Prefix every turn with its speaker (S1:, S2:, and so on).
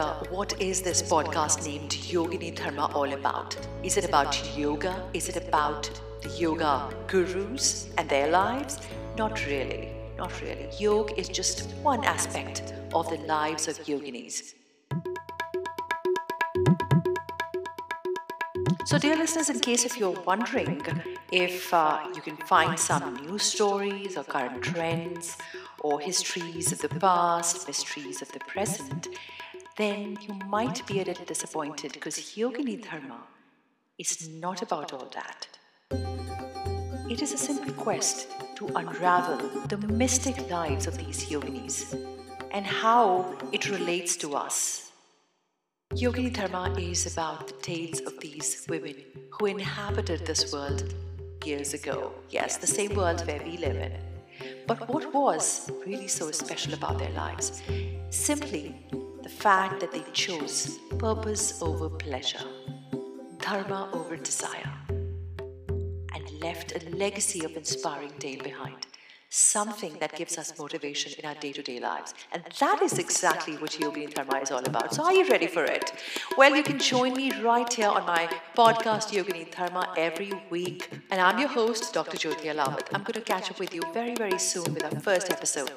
S1: what is this podcast named Yogini Dharma all about? Is it about yoga? Is it about the yoga gurus and their lives? Not really. Not really. Yoga is just one aspect of the lives of yoginis. So, dear listeners, in case if you're wondering if uh, you can find some news stories or current trends or histories of the past, mysteries of the present, then you might be a little disappointed because Yogini Dharma is not about all that. It is a simple quest to unravel the mystic lives of these yoginis and how it relates to us. Yogini Dharma is about the tales of these women who inhabited this world years ago. Yes, the same world where we live in. But what was really so special about their lives? Simply the fact that they chose purpose over pleasure, dharma over desire, and left a legacy of inspiring tale behind. Something that gives us motivation in our day to day lives. And that is exactly what Yogini Dharma is all about. So, are you ready for it? Well, you can join me right here on my podcast, Yogini Dharma, every week. And I'm your host, Dr. Jyoti Alawat. I'm going to catch up with you very, very soon with our first episode.